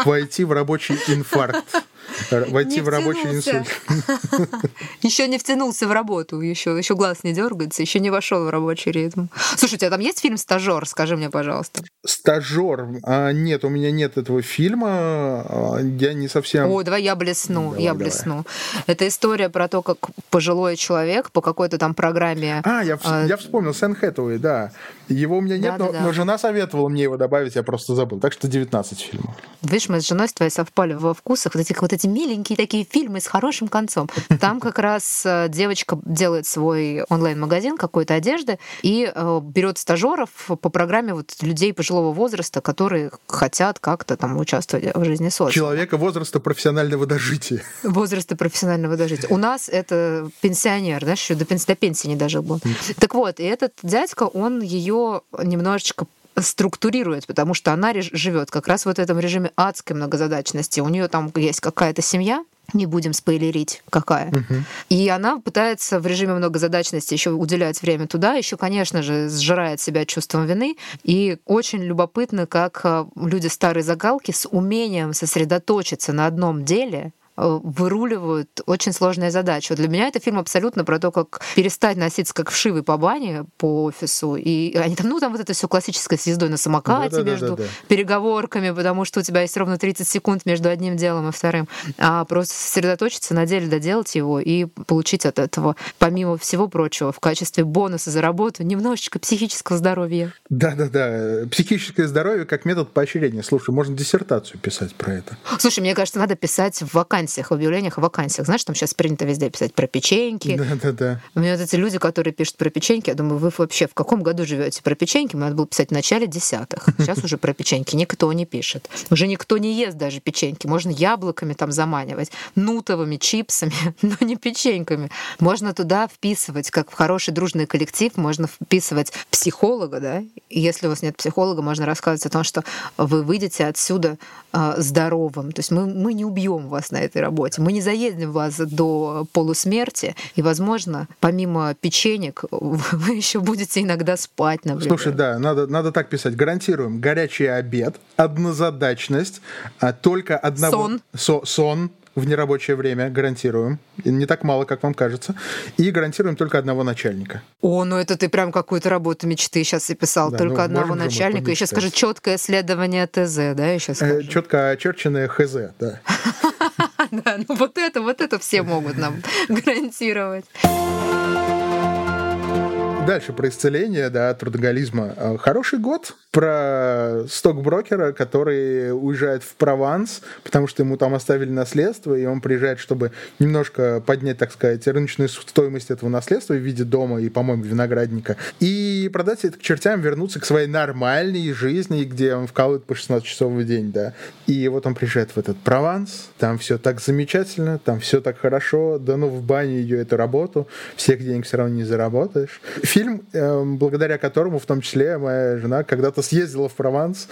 войти в рабочий инфаркт. Войти в рабочий инсульт. Еще не втянулся в работу, еще, еще глаз не дергается, еще не вошел в рабочий ритм. Слушай, у тебя там есть фильм Стажер? Скажи мне, пожалуйста. Стажер? А, нет, у меня нет этого фильма. А, я не совсем. О, давай я блесну. Давай, я давай. блесну. Это история про то, как пожилой человек по какой-то там программе. А, я, а... я вспомнил, Сэн Хэтэуэй, да. Его у меня нет, да, но, да, но жена советовала мне его добавить, я просто забыл. Так что 19 фильмов. Видишь, мы с женой с твоей совпали во вкусах. Вот эти вот эти миленькие такие фильмы с хорошим концом. Там как раз э, девочка делает свой онлайн-магазин какой-то одежды и э, берет стажеров по программе вот людей пожилого возраста, которые хотят как-то там участвовать в жизни социума. Человека возраста профессионального дожития. Возраста профессионального дожития. У нас это пенсионер, да, еще до пенсии, до пенсии не даже был. Так вот, и этот дядька, он ее немножечко структурирует, потому что она живет как раз в вот этом режиме адской многозадачности. У нее там есть какая-то семья, не будем спойлерить, какая. Угу. И она пытается в режиме многозадачности еще уделять время туда, еще, конечно же, сжирает себя чувством вины. И очень любопытно, как э, люди старой загалки с умением сосредоточиться на одном деле выруливают очень сложные задачи. Вот для меня это фильм абсолютно про то, как перестать носиться как вшивый по бане по офису. И они там, ну, там вот это все классическое с ездой на самокате да, да, между да, да, да. переговорками, потому что у тебя есть ровно 30 секунд между одним делом и вторым. А просто сосредоточиться на деле, доделать его и получить от этого, помимо всего прочего, в качестве бонуса за работу немножечко психического здоровья. Да-да-да. Психическое здоровье как метод поощрения. Слушай, можно диссертацию писать про это. Слушай, мне кажется, надо писать в вакансии вакансиях, в объявлениях о вакансиях. Знаешь, там сейчас принято везде писать про печеньки. Да, да, да. У меня вот эти люди, которые пишут про печеньки, я думаю, вы вообще в каком году живете про печеньки? Надо было писать в начале десятых. Сейчас уже про печеньки никто не пишет. Уже никто не ест даже печеньки. Можно яблоками там заманивать, нутовыми, чипсами, но не печеньками. Можно туда вписывать, как в хороший дружный коллектив, можно вписывать психолога, да? И если у вас нет психолога, можно рассказывать о том, что вы выйдете отсюда э, здоровым. То есть мы, мы не убьем вас на этой этой работе. Мы не заедем вас до полусмерти, и, возможно, помимо печенек, вы еще будете иногда спать, например. Слушай, да, надо, надо так писать. Гарантируем горячий обед, однозадачность, а только одного... Сон. Со, сон, в нерабочее время, гарантируем. Не так мало, как вам кажется. И гарантируем только одного начальника. О, ну это ты прям какую-то работу мечты сейчас описал. Да, только ну, одного начальника. Еще скажи четкое исследование ТЗ, да, еще скажу. Э, четко очерченное ХЗ, да. Да, ну вот это, вот это все могут нам гарантировать. Дальше про исцеление, да, трудоголизма. А, хороший год про стокброкера, который уезжает в Прованс, потому что ему там оставили наследство, и он приезжает, чтобы немножко поднять, так сказать, рыночную стоимость этого наследства в виде дома и, по-моему, виноградника, и продать это к чертям, вернуться к своей нормальной жизни, где он вкалывает по 16 часов в день, да. И вот он приезжает в этот Прованс, там все так замечательно, там все так хорошо, да ну в баню ее эту работу, всех денег все равно не заработаешь фильм, эм, благодаря которому, в том числе, моя жена когда-то съездила в Прованс,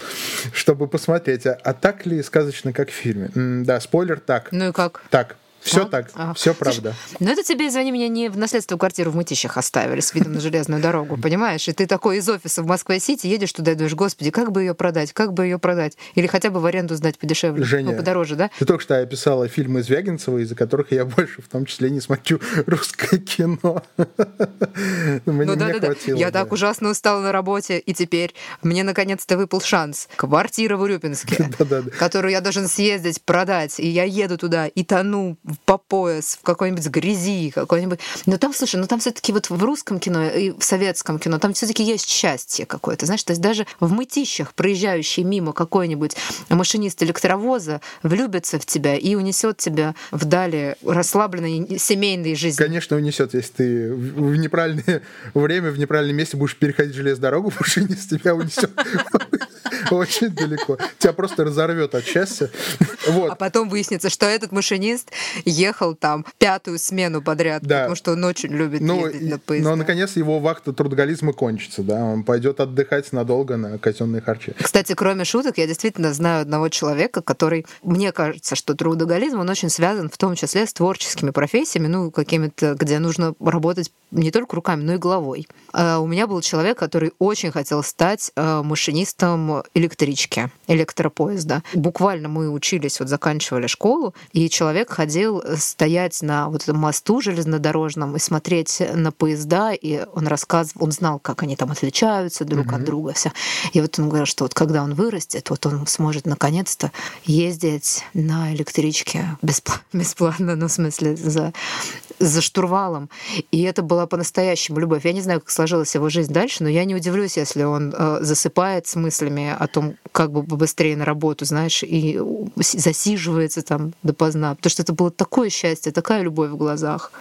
чтобы посмотреть, а, а так ли сказочно, как в фильме. М да, спойлер, так. Ну и как? Так. Все а? так, а. все правда. Слушай, ну это тебе, извини меня, не в наследство квартиру в Мытищах оставили с видом на железную дорогу, понимаешь? И ты такой из офиса в Москве-Сити едешь туда и думаешь, господи, как бы ее продать, как бы ее продать? Или хотя бы в аренду сдать подешевле, ну, Женя, ну, подороже, да? Ты только что описала фильмы Звягинцева, из-за которых я больше в том числе не смотрю русское кино. Ну да, да, да. Я так ужасно устала на работе, и теперь мне наконец-то выпал шанс. Квартира в Урюпинске, которую я должен съездить, продать, и я еду туда и тону по пояс в какой-нибудь грязи, какой-нибудь. Но там, слушай, ну там все-таки вот в русском кино и в советском кино там все-таки есть счастье какое-то, знаешь, то есть даже в мытищах, проезжающий мимо какой-нибудь машинист электровоза, влюбится в тебя и унесет тебя вдали расслабленной семейной жизни. Конечно, унесет, если ты в неправильное время, в неправильном месте будешь переходить железную дорогу, машинист тебя унесет очень далеко. Тебя просто разорвет от счастья. Вот. А потом выяснится, что этот машинист ехал там пятую смену подряд, да. потому что он очень любит ну, ездить на поезда. Но, наконец, его вахта трудоголизма кончится, да, он пойдет отдыхать надолго на казенные харчи. Кстати, кроме шуток, я действительно знаю одного человека, который, мне кажется, что трудоголизм, он очень связан в том числе с творческими профессиями, ну, какими-то, где нужно работать не только руками, но и головой. А у меня был человек, который очень хотел стать э, машинистом электрички, электропоезда. Буквально мы учились, вот заканчивали школу, и человек ходил стоять на вот этом мосту железнодорожном и смотреть на поезда, и он рассказывал, он знал, как они там отличаются друг mm-hmm. от друга. Все. И вот он говорил, что вот когда он вырастет, вот он сможет наконец-то ездить на электричке бесплатно, бесплатно ну, в смысле, за, за штурвалом. И это была по-настоящему любовь. Я не знаю, как сложилась его жизнь дальше, но я не удивлюсь, если он э, засыпает с мыслями о том, как бы побыстрее на работу, знаешь, и засиживается там допоздна. Потому что это было такое счастье, такая любовь в глазах.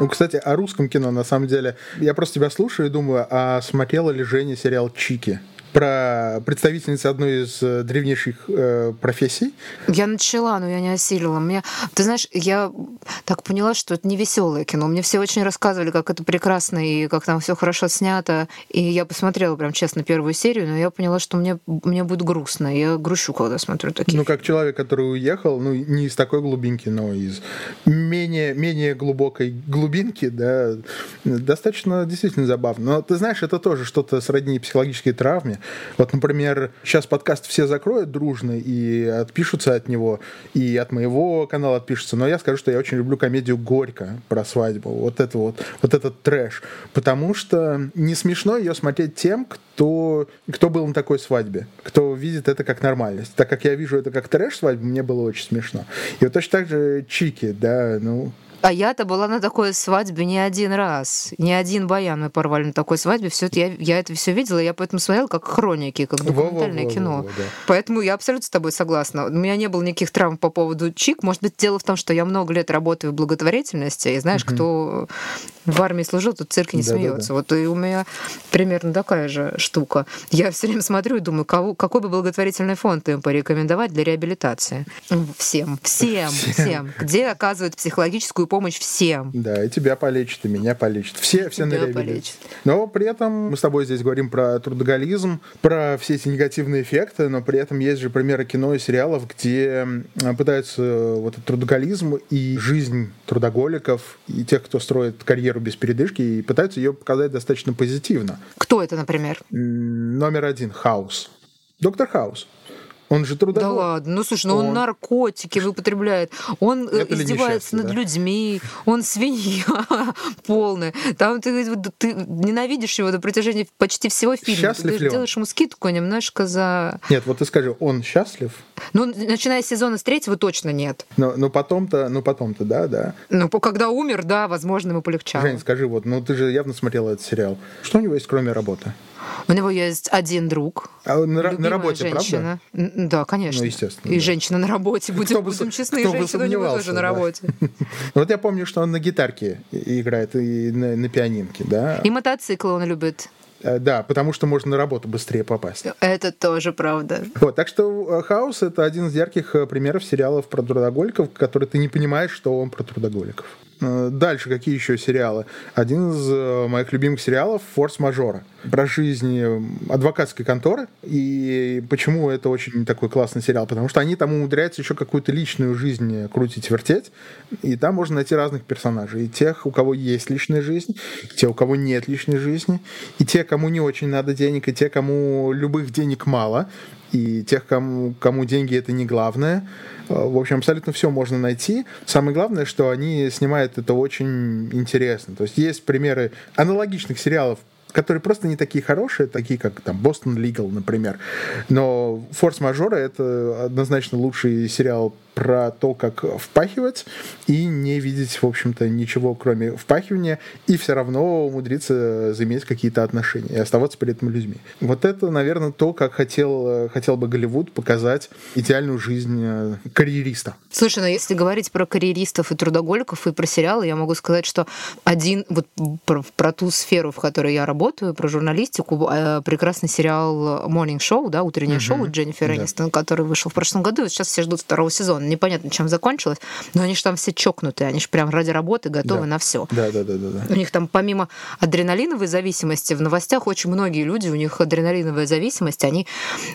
Ну, кстати, о русском кино, на самом деле. Я просто тебя слушаю и думаю, а смотрела ли Женя сериал «Чики»? Про представительницу одной из э, древнейших э, профессий. Я начала, но я не осилила. Мне, ты знаешь, я так поняла, что это не веселое кино. Мне все очень рассказывали, как это прекрасно и как там все хорошо снято. И я посмотрела прям честно первую серию, но я поняла, что мне, мне будет грустно. Я грущу, когда смотрю такие. Ну, как человек, который уехал, ну, не из такой глубинки, но из менее, менее глубокой глубинки, да, достаточно действительно забавно. Но ты знаешь, это тоже что-то сродни психологической травме. Вот, например, сейчас подкаст все закроют дружно и отпишутся от него, и от моего канала отпишутся, но я скажу, что я очень люблю комедию «Горько» про свадьбу, вот это вот, вот этот трэш, потому что не смешно ее смотреть тем, кто, кто был на такой свадьбе, кто видит это как нормальность. Так как я вижу это как трэш свадьбы, мне было очень смешно. И вот точно так же Чики, да, ну, а я-то была на такой свадьбе не один раз. Не один баян мы порвали на такой свадьбе. Все это, я, я это все видела, я поэтому смотрела как хроники, как документальное во, во, кино. Во, во, да. Поэтому я абсолютно с тобой согласна. У меня не было никаких травм по поводу чик. Может быть, дело в том, что я много лет работаю в благотворительности, и знаешь, угу. кто в армии служил, тут цирк не да, смеется. Да, да. Вот и у меня примерно такая же штука. Я все время смотрю и думаю, кого, какой бы благотворительный фонд им порекомендовать для реабилитации. Всем, всем, всем. всем. Где оказывают психологическую помощь всем. Да, и тебя полечат, и меня полечат. Все, все на реабилитации. Но при этом мы с тобой здесь говорим про трудоголизм, про все эти негативные эффекты, но при этом есть же примеры кино и сериалов, где пытаются вот этот трудоголизм и жизнь трудоголиков, и тех, кто строит карьеру без передышки, и пытаются ее показать достаточно позитивно. Кто это, например? Номер один — Хаус. Доктор Хаус. Он же трудоголик. Да ладно, ну слушай, ну он, он наркотики употребляет, он э, Это издевается над да? людьми, он свинья полная. Там ты, ты ненавидишь его до протяжении почти всего фильма. Счастлив ты ли делаешь ему скидку немножко за... Нет, вот ты скажи, он счастлив? Ну, начиная с сезона с третьего точно нет. Но, но потом-то, ну потом-то, да, да. Ну, когда умер, да, возможно, ему полегчало. Жень, скажи, вот, ну ты же явно смотрела этот сериал. Что у него есть, кроме работы? У него есть один друг. А на, на работе, женщина. правда? Да, конечно. Ну, естественно. И да. женщина на работе. Будем, бы, будем честны, кто женщина у него тоже да. на работе. Вот я помню, что он на гитарке играет и на, на пианинке, да. И мотоциклы он любит. Э, да, потому что можно на работу быстрее попасть. Это тоже правда. Вот, так что э, «Хаус» — это один из ярких э, примеров сериалов про трудоголиков, который ты не понимаешь, что он про трудоголиков. Э, дальше какие еще сериалы? Один из э, моих любимых сериалов «Форс-мажора». Про жизнь э, адвокатской конторы. И почему это очень такой классный сериал? Потому что они там умудряются еще какую-то личную жизнь крутить-вертеть. И там можно найти разных персонажей. И тех, у кого есть личная жизнь, и те, у кого нет личной жизни, и те, кому не очень надо денег, и те, кому любых денег мало, и тех, кому, кому деньги это не главное. В общем, абсолютно все можно найти. Самое главное, что они снимают это очень интересно. То есть есть примеры аналогичных сериалов которые просто не такие хорошие, такие как там Boston Legal, например. Но Форс-мажоры это однозначно лучший сериал про то, как впахивать и не видеть, в общем-то, ничего, кроме впахивания, и все равно умудриться заиметь какие-то отношения и оставаться при этом людьми. Вот это, наверное, то, как хотел, хотел бы Голливуд показать идеальную жизнь э, карьериста. Слушай, ну если говорить про карьеристов и трудоголиков и про сериалы, я могу сказать, что один, вот про, про ту сферу, в которой я работаю, про журналистику, э, прекрасный сериал Morning Show, да, утреннее uh-huh. шоу Дженнифер Энистон, да. который вышел в прошлом году, и сейчас все ждут второго сезона непонятно, чем закончилось, но они же там все чокнутые, они же прям ради работы готовы да. на все. Да, да, да, да, да. У них там помимо адреналиновой зависимости в новостях очень многие люди, у них адреналиновая зависимость, они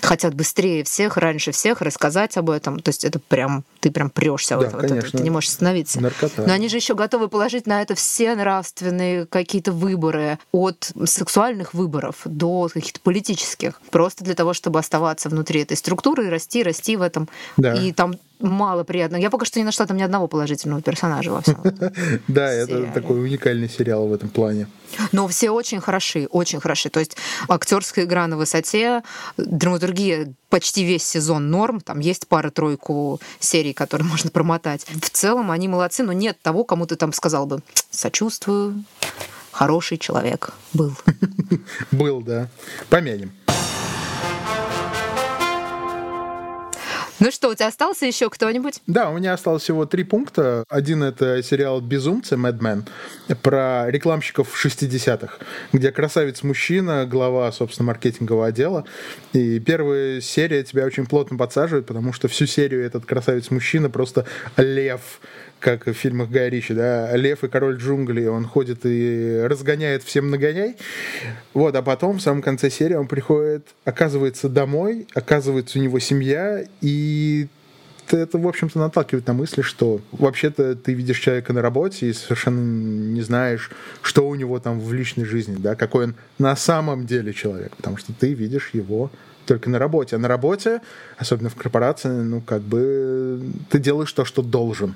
хотят быстрее всех, раньше всех рассказать об этом. То есть это прям, ты прям прешься да, в это, ты не можешь остановиться. Наркота. Но они же еще готовы положить на это все нравственные какие-то выборы, от сексуальных выборов до каких-то политических, просто для того, чтобы оставаться внутри этой структуры и расти, расти в этом. Да. И там мало приятно. Я пока что не нашла там ни одного положительного персонажа во всем. Да, это такой уникальный сериал в этом плане. Но все очень хороши, очень хороши. То есть актерская игра на высоте, драматургия почти весь сезон норм. Там есть пара-тройку серий, которые можно промотать. В целом они молодцы, но нет того, кому ты там сказал бы «сочувствую, хороший человек был». Был, да. Помянем. Ну что, у тебя остался еще кто-нибудь? Да, у меня осталось всего три пункта. Один — это сериал «Безумцы» Mad Men про рекламщиков 60-х, где красавец-мужчина, глава, собственно, маркетингового отдела. И первая серия тебя очень плотно подсаживает, потому что всю серию этот красавец-мужчина просто лев, как в фильмах Гая Ричи, да, лев и король джунглей, он ходит и разгоняет всем нагоняй. Вот, а потом в самом конце серии он приходит, оказывается домой, оказывается у него семья, и это, в общем-то, наталкивает на мысли, что вообще-то ты видишь человека на работе и совершенно не знаешь, что у него там в личной жизни, да, какой он на самом деле человек, потому что ты видишь его только на работе. А на работе, особенно в корпорации, ну, как бы ты делаешь то, что должен.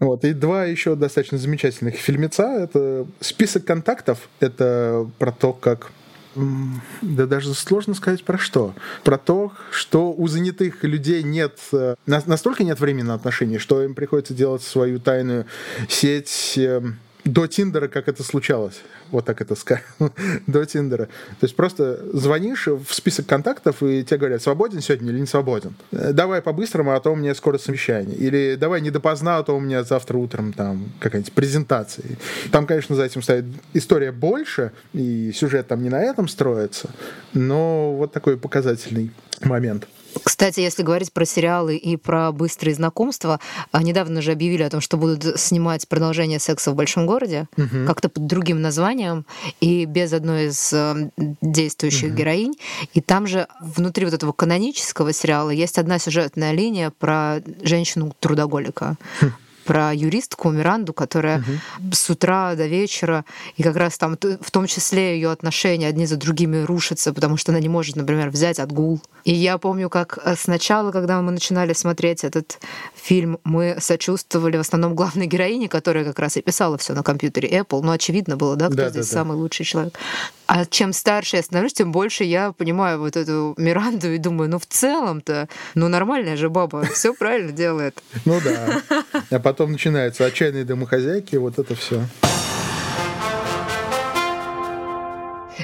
Вот. И два еще достаточно замечательных фильмеца. Это список контактов. Это про то, как да даже сложно сказать про что. Про то, что у занятых людей нет, э, настолько нет времени на отношения, что им приходится делать свою тайную сеть эм, до Тиндера, как это случалось. Вот так это скажем. до Тиндера. То есть просто звонишь в список контактов, и тебе говорят, свободен сегодня или не свободен. Э, давай по-быстрому, а то у меня скоро совещание. Или давай не допоздна, а то у меня завтра утром там какая-нибудь презентация. Там, конечно, за этим стоит история больше, и сюжет там не на этом строится, но вот такой показательный момент. Кстати, если говорить про сериалы и про быстрые знакомства, а, недавно же объявили о том, что будут снимать продолжение секса в большом городе, угу. как-то под другим названием и без одной из э, действующих угу. героинь. И там же внутри вот этого канонического сериала есть одна сюжетная линия про женщину-трудоголика. Хм про юристку Миранду, которая угу. с утра до вечера, и как раз там в том числе ее отношения одни за другими рушатся, потому что она не может, например, взять отгул. И я помню, как э, сначала, когда мы начинали смотреть этот фильм, мы сочувствовали в основном главной героине, которая как раз и писала все на компьютере Apple. Ну, очевидно было, да, кто да, здесь да, самый да. лучший человек. А чем старше я становлюсь, тем больше я понимаю вот эту Миранду и думаю, ну в целом-то, ну нормальная же баба, все правильно делает. Ну да. А потом начинаются отчаянные домохозяйки, вот это все.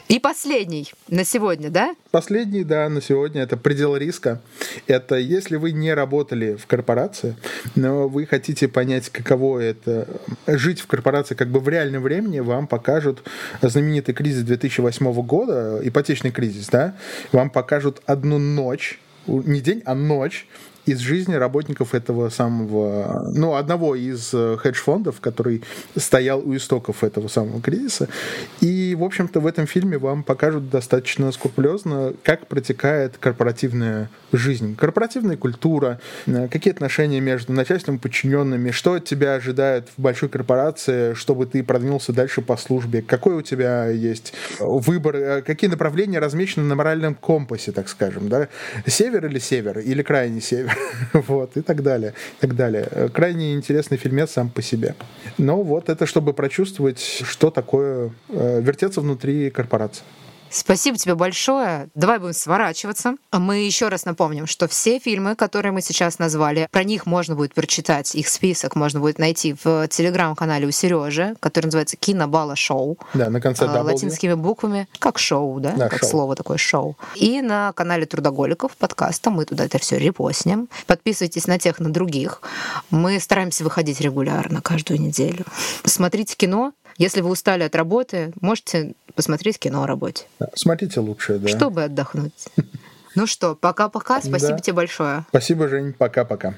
И последний на сегодня, да? Последний, да, на сегодня это предел риска. Это если вы не работали в корпорации, но вы хотите понять, каково это жить в корпорации как бы в реальном времени, вам покажут знаменитый кризис 2008 года, ипотечный кризис, да, вам покажут одну ночь, не день, а ночь из жизни работников этого самого, ну, одного из э, хедж-фондов, который стоял у истоков этого самого кризиса. И, в общем-то, в этом фильме вам покажут достаточно скрупулезно, как протекает корпоративная жизнь, корпоративная культура, э, какие отношения между начальством и подчиненными, что от тебя ожидает в большой корпорации, чтобы ты продвинулся дальше по службе, какой у тебя есть выбор, э, какие направления размечены на моральном компасе, так скажем, да, север или север, или крайний север, вот, и так далее, и так далее. Крайне интересный фильмец сам по себе. Но вот это чтобы прочувствовать, что такое э, вертеться внутри корпорации. Спасибо тебе большое. Давай будем сворачиваться. Мы еще раз напомним, что все фильмы, которые мы сейчас назвали, про них можно будет прочитать, их список можно будет найти в телеграм-канале у Сережи, который называется Кинобала Шоу. Да, на конце w. Латинскими буквами, как шоу, да, да как шоу. слово такое шоу. И на канале Трудоголиков подкаста мы туда это все репостнем. Подписывайтесь на тех, на других. Мы стараемся выходить регулярно, каждую неделю. Смотрите кино, если вы устали от работы, можете посмотреть кино о работе. Смотрите лучше, да. Чтобы отдохнуть. Ну что, пока-пока. Спасибо тебе большое. Спасибо, Жень. Пока-пока.